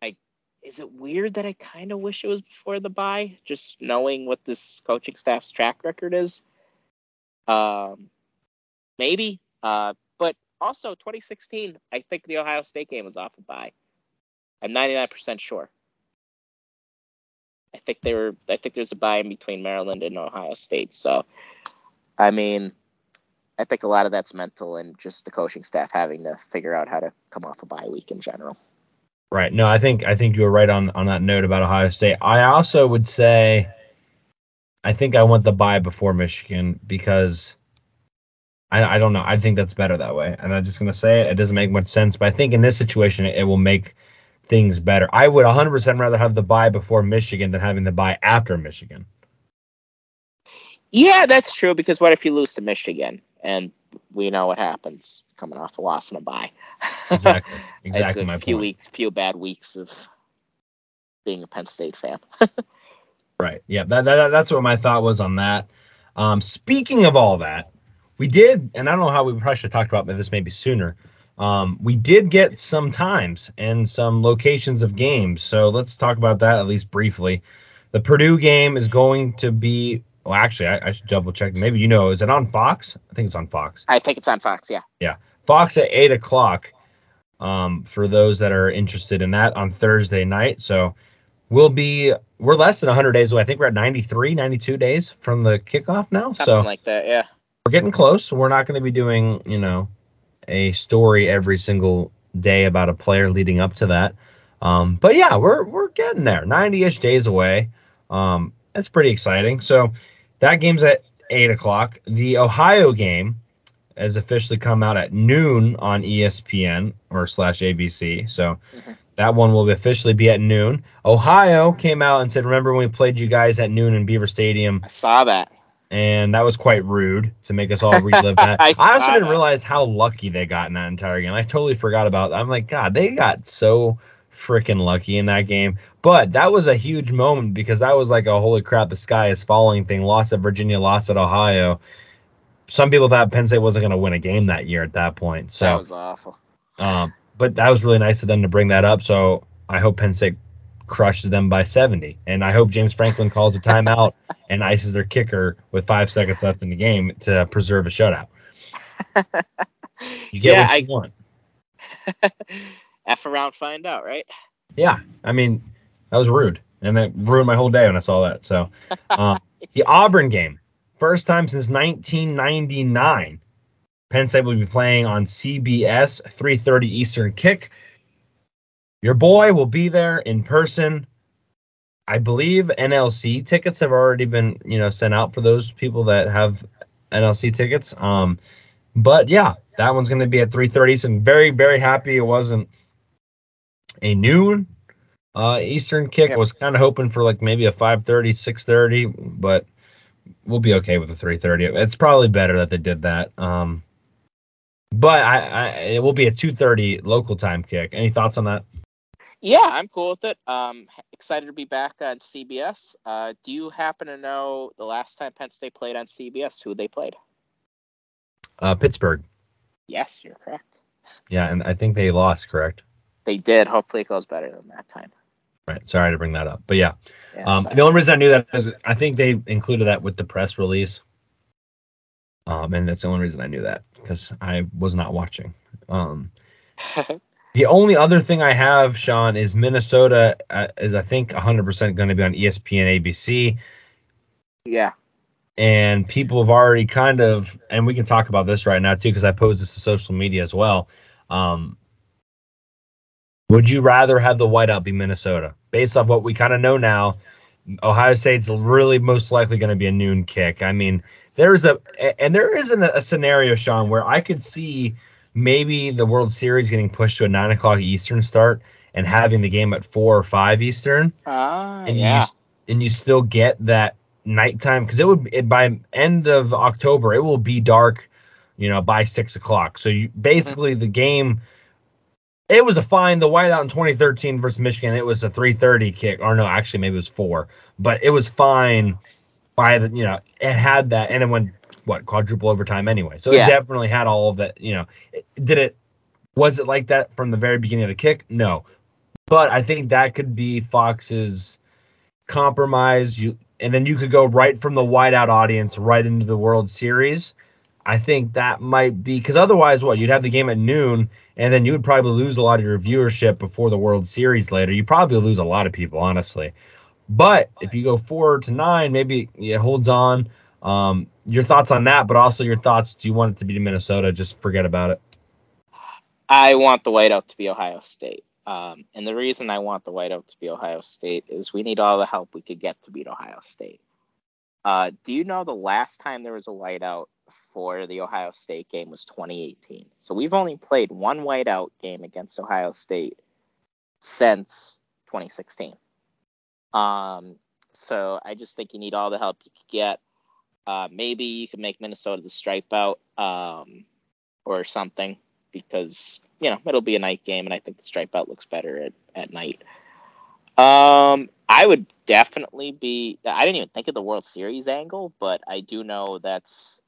B: I is it weird that I kind of wish it was before the bye, just knowing what this coaching staff's track record is. Um, maybe. Uh, but also 2016, I think the Ohio State game was off a bye. I'm 99% sure. I think they were. I think there's a bye in between Maryland and Ohio State. So, I mean, I think a lot of that's mental and just the coaching staff having to figure out how to come off a bye week in general.
A: Right. No, I think I think you were right on on that note about Ohio State. I also would say, I think I want the bye before Michigan because. I, I don't know. I think that's better that way. And I'm just gonna say it. It doesn't make much sense, but I think in this situation it, it will make things better. I would 100% rather have the bye before Michigan than having the bye after Michigan.
B: Yeah, that's true. Because what if you lose to Michigan, and we know what happens coming off a loss and a bye.
A: Exactly. Exactly.
B: it's a
A: my
B: few
A: point.
B: weeks, few bad weeks of being a Penn State fan.
A: Right. Yeah. That, that that's what my thought was on that. Um, speaking of all that, we did, and I don't know how we probably should have talked about this maybe sooner. Um, we did get some times and some locations of games. So let's talk about that at least briefly. The Purdue game is going to be. Well, actually, I, I should double check. Maybe you know. Is it on Fox? I think it's on Fox.
B: I think it's on Fox. Yeah. Yeah.
A: Fox at eight o'clock. Um, for those that are interested in that on Thursday night. So we'll be we're less than 100 days away. I think we're at 93, 92 days from the kickoff now.
B: Something
A: so
B: like that. Yeah.
A: we're getting close. We're not going to be doing, you know, a story every single day about a player leading up to that. Um, but yeah, we're we're getting there. 90-ish days away. Um, that's pretty exciting. So that game's at eight o'clock. The Ohio game has officially come out at noon on ESPN or slash ABC. So
B: Mhm.
A: that one will officially be at noon. Ohio came out and said, "Remember when we played you guys at noon in Beaver Stadium?"
B: I saw that.
A: And that was quite rude to make us all relive that.
B: I
A: I, also didn't
B: that.
A: realize how lucky they got in that entire game. I totally forgot about. I'm like, God, they got so freaking lucky in that game. But that was a huge moment because that was like a holy crap, the sky is falling thing. Lost at Virginia, lost at Ohio. Some people thought Penn State wasn't going to win a game that year at that point. So that
B: was awful.
A: um, but that was really nice of them to bring that up. So I hope Penn State crushes them by 70. And I hope James Franklin calls a timeout and ices their kicker with five seconds left in the game to preserve a shutout. You get
B: yeah,
A: what
B: I
A: you want.
B: F around, find out, right?
A: Yeah. I mean, that was rude. And it ruined my whole day when I saw that. So um, the Auburn game, first time since 1999. Penn State will be playing on CBS, 3:30 Eastern kick. Your boy will be there in person. I believe NLC tickets have already been, you know, sent out for those people that have NLC tickets. Um, but yeah, that one's going to be at 3:30. So I'm very, very happy it wasn't a noon uh, Eastern kick. Was kind of hoping for like maybe a 5:30, 6:30, but we'll be okay with the 3:30. It's probably better that they did that. Um, but I, I it will be a 2:30 local time kick. Any thoughts on that?
B: Yeah, I'm cool with it. Um, excited to be back on CBS. Uh, do you happen to know the last time Penn State played on CBS? Who they played?
A: Uh, Pittsburgh.
B: Yes, you're correct.
A: Yeah, and I think they lost. Correct.
B: They did. Hopefully, it goes better than that time.
A: Right. Sorry to bring that up, but yeah.
B: Yeah,
A: Um, the only reason I knew that is I think they included that with the press release. Um, and that's the only reason I knew that because I was not watching. Um, the only other thing I have, Sean, is Minnesota uh, is I think 100% going to be on ESPN, ABC,
B: yeah.
A: and people have already kind of, and we can talk about this right now too because I posed this to social media as well. Um, would you rather have the whiteout be Minnesota? Based off what we kind of know now, Ohio State's really most likely going to be a noon kick. I mean, there's a and there isn't a scenario, Sean, where I could see maybe the World Series getting pushed to a nine o'clock Eastern start and having the game at four or five Eastern,
B: Ah,
A: and
B: yeah.
A: you and you still get that nighttime because it would it, by end of October it will be dark, you know, by six o'clock. So you basically the game. It was a fine. The whiteout in 2013 versus Michigan, it was a 3:30 kick, or no, actually maybe it was four, but it was fine. By the you know, it had that, and it went what quadruple overtime anyway. So
B: Yeah.
A: it definitely had all of that. You know, did it? Was it like that from the very beginning of the kick? No, but I think that could be Fox's compromise. You and then you could go right from the whiteout audience right into the World Series. I think that might be because otherwise, what you'd have the game at noon, and then you would probably lose a lot of your viewership before the World Series later. You probably lose a lot of people, honestly. But if you go four to nine, maybe it holds on. Um, your thoughts on that, but also your thoughts. Do you want it to be Minnesota? Just forget about it.
B: I want the whiteout to be Ohio State. Um, and the reason I want the whiteout to be Ohio State is we need all the help we could get to beat Ohio State. Uh, do you know the last time there was a whiteout for the Ohio State game was 2018? So we've only played one whiteout game against Ohio State since 2016. Um, so I just think you need all the help you could get. Uh, maybe you could make Minnesota the stripe out um, or something because you know it'll be a night game, and I think the stripe out looks better at, at night. Um, I would definitely be. I didn't even think of the World Series angle, but I do know that's.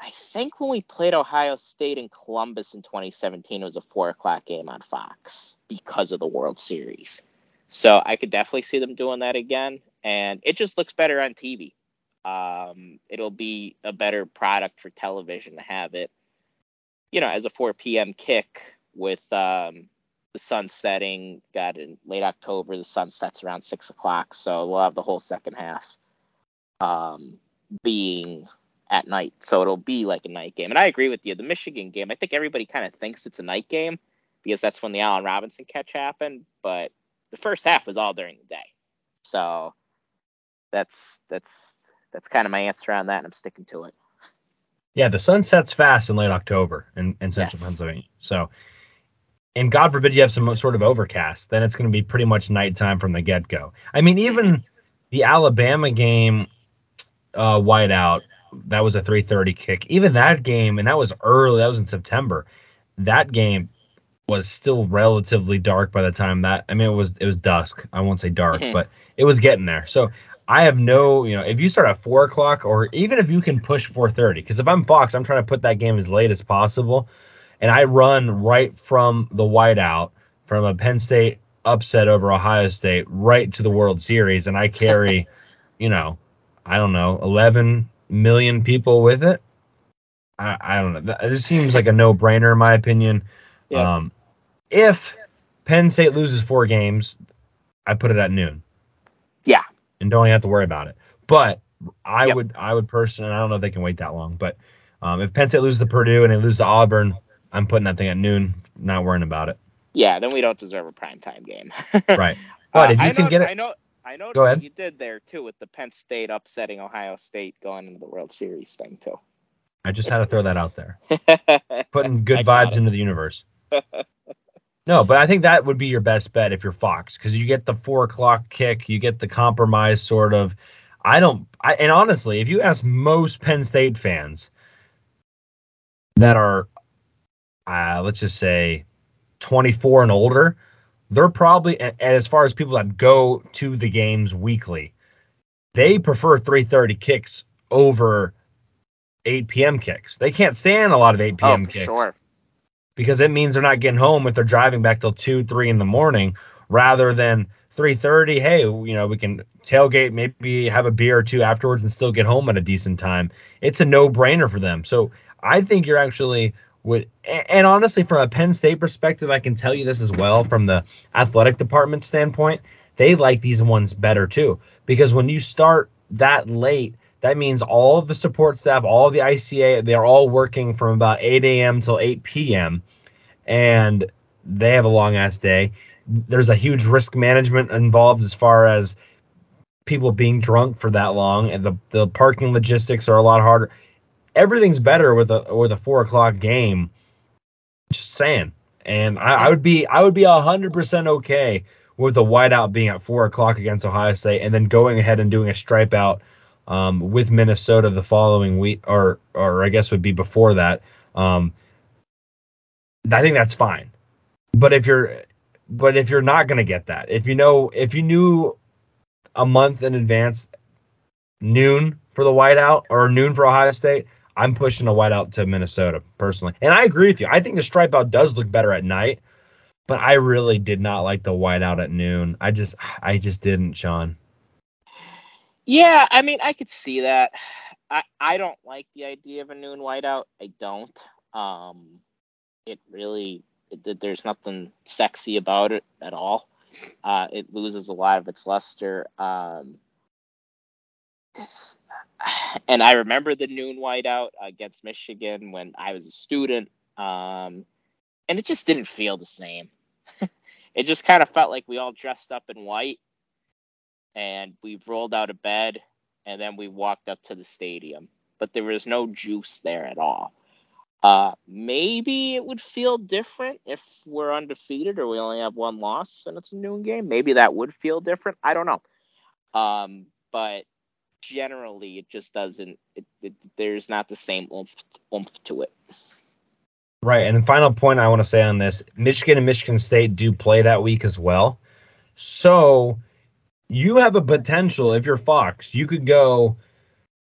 B: I think when we played Ohio State in Columbus in 2017, it was a four o'clock game on Fox because of the World Series. So I could definitely see them doing that again, and it just looks better on TV. Um, it'll be a better product for television to have it you know, as a 4 p.m. kick with um, the sun setting, got in late October, the sun sets around six o'clock, so we'll have the whole second half um, being at night. So it'll be like a night game. And I agree with you. The Michigan game, I think everybody kind of thinks it's a night game because that's when the Allen Robinson catch happened, but the first half was all during the day. So that's that's that's kind of my answer on that, and I'm sticking to it.
A: Yeah, the sun sets fast in late October in, in central
B: Yes.
A: Pennsylvania. So, and God forbid you have some sort of overcast, then it's going to be pretty much nighttime from the get go. I mean, even the Alabama game, uh, whiteout, that was a 3:30 kick. Even that game, and that was early. That was in September. That game was still relatively dark by the time that. I mean, it was it was dusk. I won't say dark,
B: Mhm.
A: but it was getting there. So I have no, you know, if you start at four o'clock or even if you can push four thirty, because if I'm Fox, I'm trying to put that game as late as possible, and I run right from the whiteout from a Penn State upset over Ohio State right to the World Series, and I carry, you know, I don't know, eleven million people with it. I, I don't know. This seems like a no brainer in my opinion.
B: Yeah.
A: Um, if Penn State loses four games, I put it at noon
B: Yeah.
A: And don't even have to worry about it. But I
B: Yep.
A: would, I would personally, I don't know if they can wait that long, but um, if Penn State loses to Purdue and they lose to Auburn, I'm putting that thing at noon, not worrying about it.
B: Yeah, then we don't deserve a prime time game.
A: Right. But
B: Uh,
A: if you
B: I
A: can
B: know,
A: get it,
B: I know. I noticed
A: Go ahead.
B: you did there too with the Penn State upsetting Ohio State going into the World Series thing too.
A: I just had to throw that out there, putting good vibes into the universe. no, but I think that would be your best bet if you're Fox, because you get the four o'clock kick, you get the compromise sort of. I don't, I, and honestly, if you ask most Penn State fans that are, uh, let's just say, 24 and older, they're probably, and, and as far as people that go to the games weekly, they prefer 3:30 kicks over 8 p.m. kicks. They can't stand a lot of 8
B: oh,
A: p.m.
B: for
A: kicks
B: sure.
A: Because it means they're not getting home if they're driving back till 2 3 in the morning rather than 3:30 hey you know we can tailgate maybe have a beer or two afterwards and still get home at a decent time. It's a no-brainer for them. So i think you're actually would and honestly from a penn state perspective i can tell you this as well from the athletic department standpoint they like these ones better too. Because when you start that late that means all of the support staff all the ica they're all working from about 8 a.m till 8 p.m and they have a long ass day. There's a huge risk management involved as far as people being drunk for that long, and the the parking logistics are a lot harder. Everything's better with a with a four o'clock game. Just saying, and I, I would be I would be hundred percent okay with a whiteout being at four o'clock against Ohio State, and then going ahead and doing a stripe out um, with Minnesota the following week, or or I guess would be before that. Um, I think that's fine. But if you're but if you're not going to get that, if you know if you knew a month in advance noon for the whiteout or noon for Ohio State, I'm pushing a whiteout to Minnesota personally. And I agree with you. I think the stripe out does look better at night, but I really did not like the whiteout at noon. I just I just didn't, Sean.
B: Yeah, I mean, I could see that. I I don't like the idea of a noon whiteout. I don't. Um, it really it, there's nothing sexy about it at all. Uh, it loses a lot of its luster. Um, and I remember the noon whiteout against Michigan when I was a student, um, and it just didn't feel the same. it just kind of felt like we all dressed up in white, and we rolled out of bed, and then we walked up to the stadium. But there was no juice there at all. Uh, maybe it would feel different if we're undefeated or we only have one loss and it's a noon game. Maybe that would feel different. I don't know. Um, but generally, it just doesn't. It, it, there's not the same oomph, oomph to it.
A: Right, and the final point I want to say on this: Michigan and Michigan State do play that week as well, so you have a potential. If you're Fox, you could go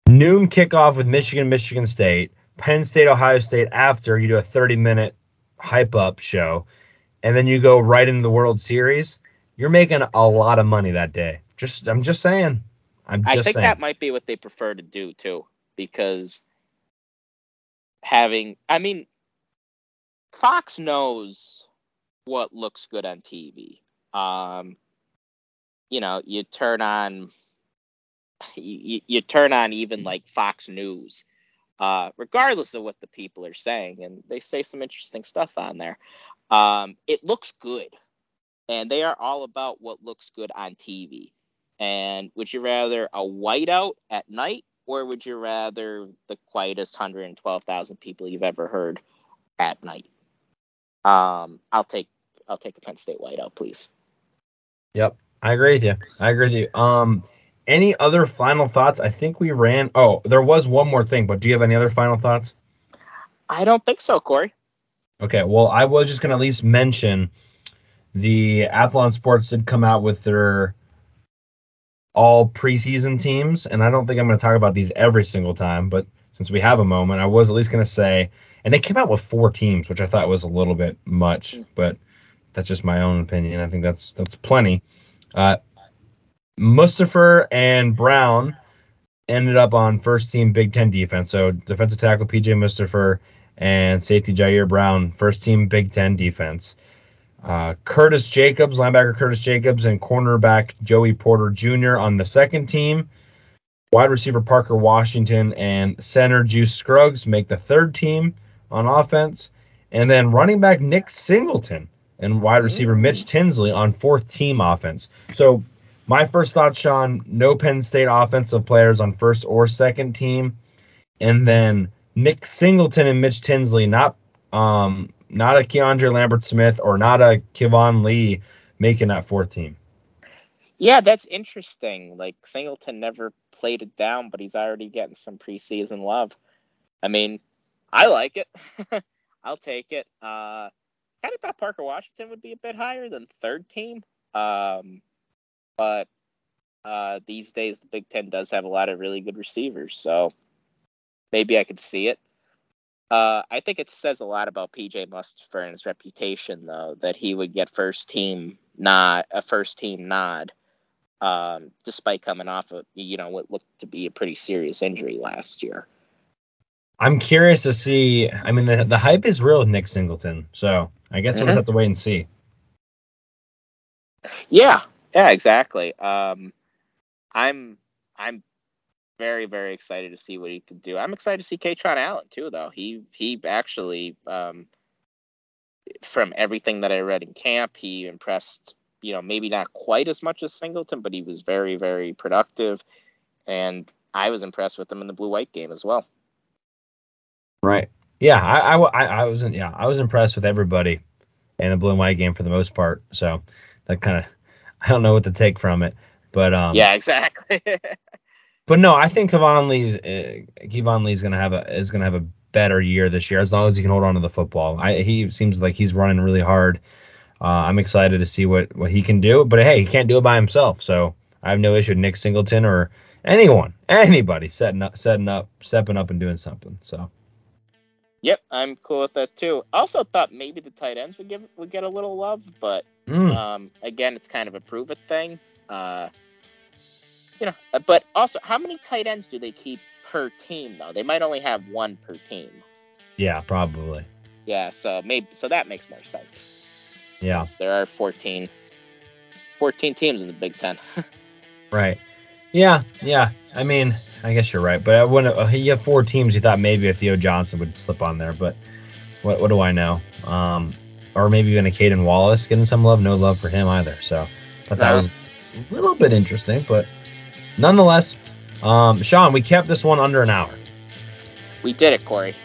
A: noon kickoff with Michigan, Michigan State Penn State, Ohio State after you do a 30 minute hype up show, and then you go right into the World Series, you're making a lot of money that day. Just I'm just saying. I'm just
B: I think
A: saying.
B: that might be what they prefer to do too, because having I mean Fox knows what looks good on TV. Um, you know, you turn on you, you turn on even like Fox News uh, regardless of what the people are saying. And they say some interesting stuff on there. Um, it looks good. And they are all about what looks good on TV. And would you rather a whiteout at night or would you rather the quietest 112,000 people you've ever heard at night? Um, I'll take I'll take a Penn State whiteout, please.
A: Yep, I agree with you. I agree with you. Um, any other final thoughts? I think we ran. Oh, there was one more thing, but do you have any other final thoughts?
B: I don't think so, Corey.
A: Okay, well, I was just going to at least mention the Athlon Sports did come out with their all preseason teams, and I don't think I'm going to talk about these every single time, but since we have a moment, I was at least going to say, and they came out with four teams, which I thought was a little bit much, mm. but that's just my own opinion. I think that's that's plenty. Uh, and Brown ended up on first team Big Ten defense. So defensive tackle PJ Mustipher and safety Ji'Ayir Brown, first team Big Ten defense. Uh, Curtis Jacobs, linebacker Curtis Jacobs, and cornerback Joey Porter Jr. on the second team. Wide receiver Parker Washington and center Juice Scruggs make the third team on offense. And then running back Nick Singleton and wide receiver Mitch Tinsley on fourth team offense. So my first thought, Sean, no Penn State offensive players on first or second team, and then Nick Singleton and Mitch Tinsley, not um not a Keandre Lambert Smith or not a Keyvone Lee making that fourth team.
B: Yeah, that's interesting. Like Singleton never played it down, but he's already getting some preseason love. I mean, I like it. I'll take it. Uh, kind of thought Parker Washington would be a bit higher than third team. Um, but uh, these days the Big Ten does have a lot of really good receivers, so maybe I could see it. Uh, I think it says a lot about PJ Mustipher and his reputation, though, that he would get first team nod, a first team nod, um, despite coming off of you know what looked to be a pretty serious injury last year.
A: I'm curious to see. I mean, the the hype is real with Nick Singleton, so I guess mm-hmm. we'll just have to wait and see.
B: Yeah, yeah, exactly. Um, I'm I'm very very excited to see what he can do. I'm excited to see Kaytron Allen too, though. He he actually, um, from everything that I read in camp, he impressed. You know, maybe not quite as much as Singleton, but he was very very productive, and I was impressed with him in the blue white game as well.
A: Right. Yeah, I, I, I was yeah I was impressed with everybody in the blue and white game for the most part. So that kind of I don't know what to take from it. But um,
B: yeah, exactly.
A: but no, I think Keyvone Lee's uh, Keyvone Lee's gonna have a is gonna have a better year this year as long as he can hold on to the football. I, he seems like he's running really hard. Uh, I'm excited to see what what he can do. But hey, he can't do it by himself, so I have no issue with Nick Singleton or anyone, anybody setting up, setting up, stepping up and doing something. So.
B: Yep, I'm cool with that too. Also thought maybe the tight ends would give would get a little love, but
A: Mm.
B: um, again, it's kind of a prove it thing. Uh, you know, uh, but also, how many tight ends do they keep per team though? They might only have one per team.
A: Yeah, probably.
B: Yeah, so maybe so that makes more sense.
A: Yeah.
B: There are 14, 14 teams in the Big Ten.
A: Right. Yeah. Yeah. I mean, I guess you're right. But I wouldn't. Uh, you have four teams. You thought maybe a Theo Johnson would slip on there, but what what do I know? Um, or maybe even a Caedan Wallace getting some love. No love for him either. So thought that
B: No.
A: was a little bit interesting, but nonetheless, um, Sean, we kept this one under an hour.
B: we did it, Corey.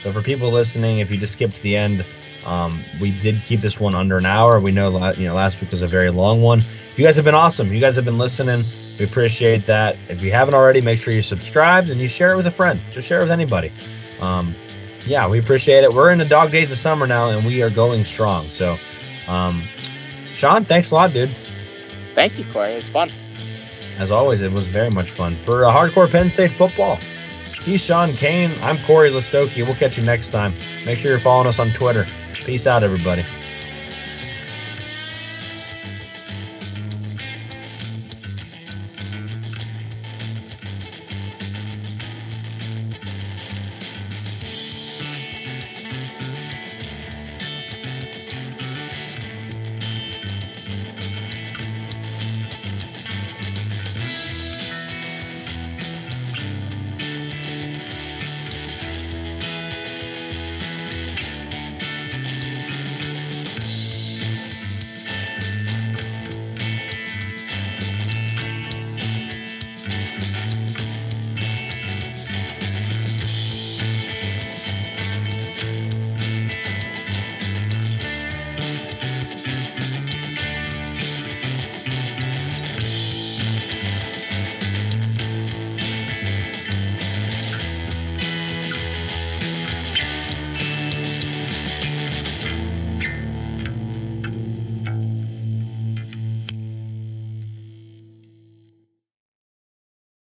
A: So for people listening, if you just skip to the end, um, we did keep this one under an hour. We know you know last week was a very long one. You guys have been awesome. You guys have been listening. We appreciate that. If you haven't already, make sure you subscribed and you share it with a friend. Just share it with anybody. Um, yeah, we appreciate it. We're in the dog days of summer now, and we are going strong. So, um, Sean, thanks a lot, dude.
B: Thank you, Corey. It was fun.
A: As always, it was very much fun for a hardcore Penn State football. He's Sean Kane. I'm Corey Listoki. We'll catch you next time. Make sure you're following us on Twitter. Peace out, everybody.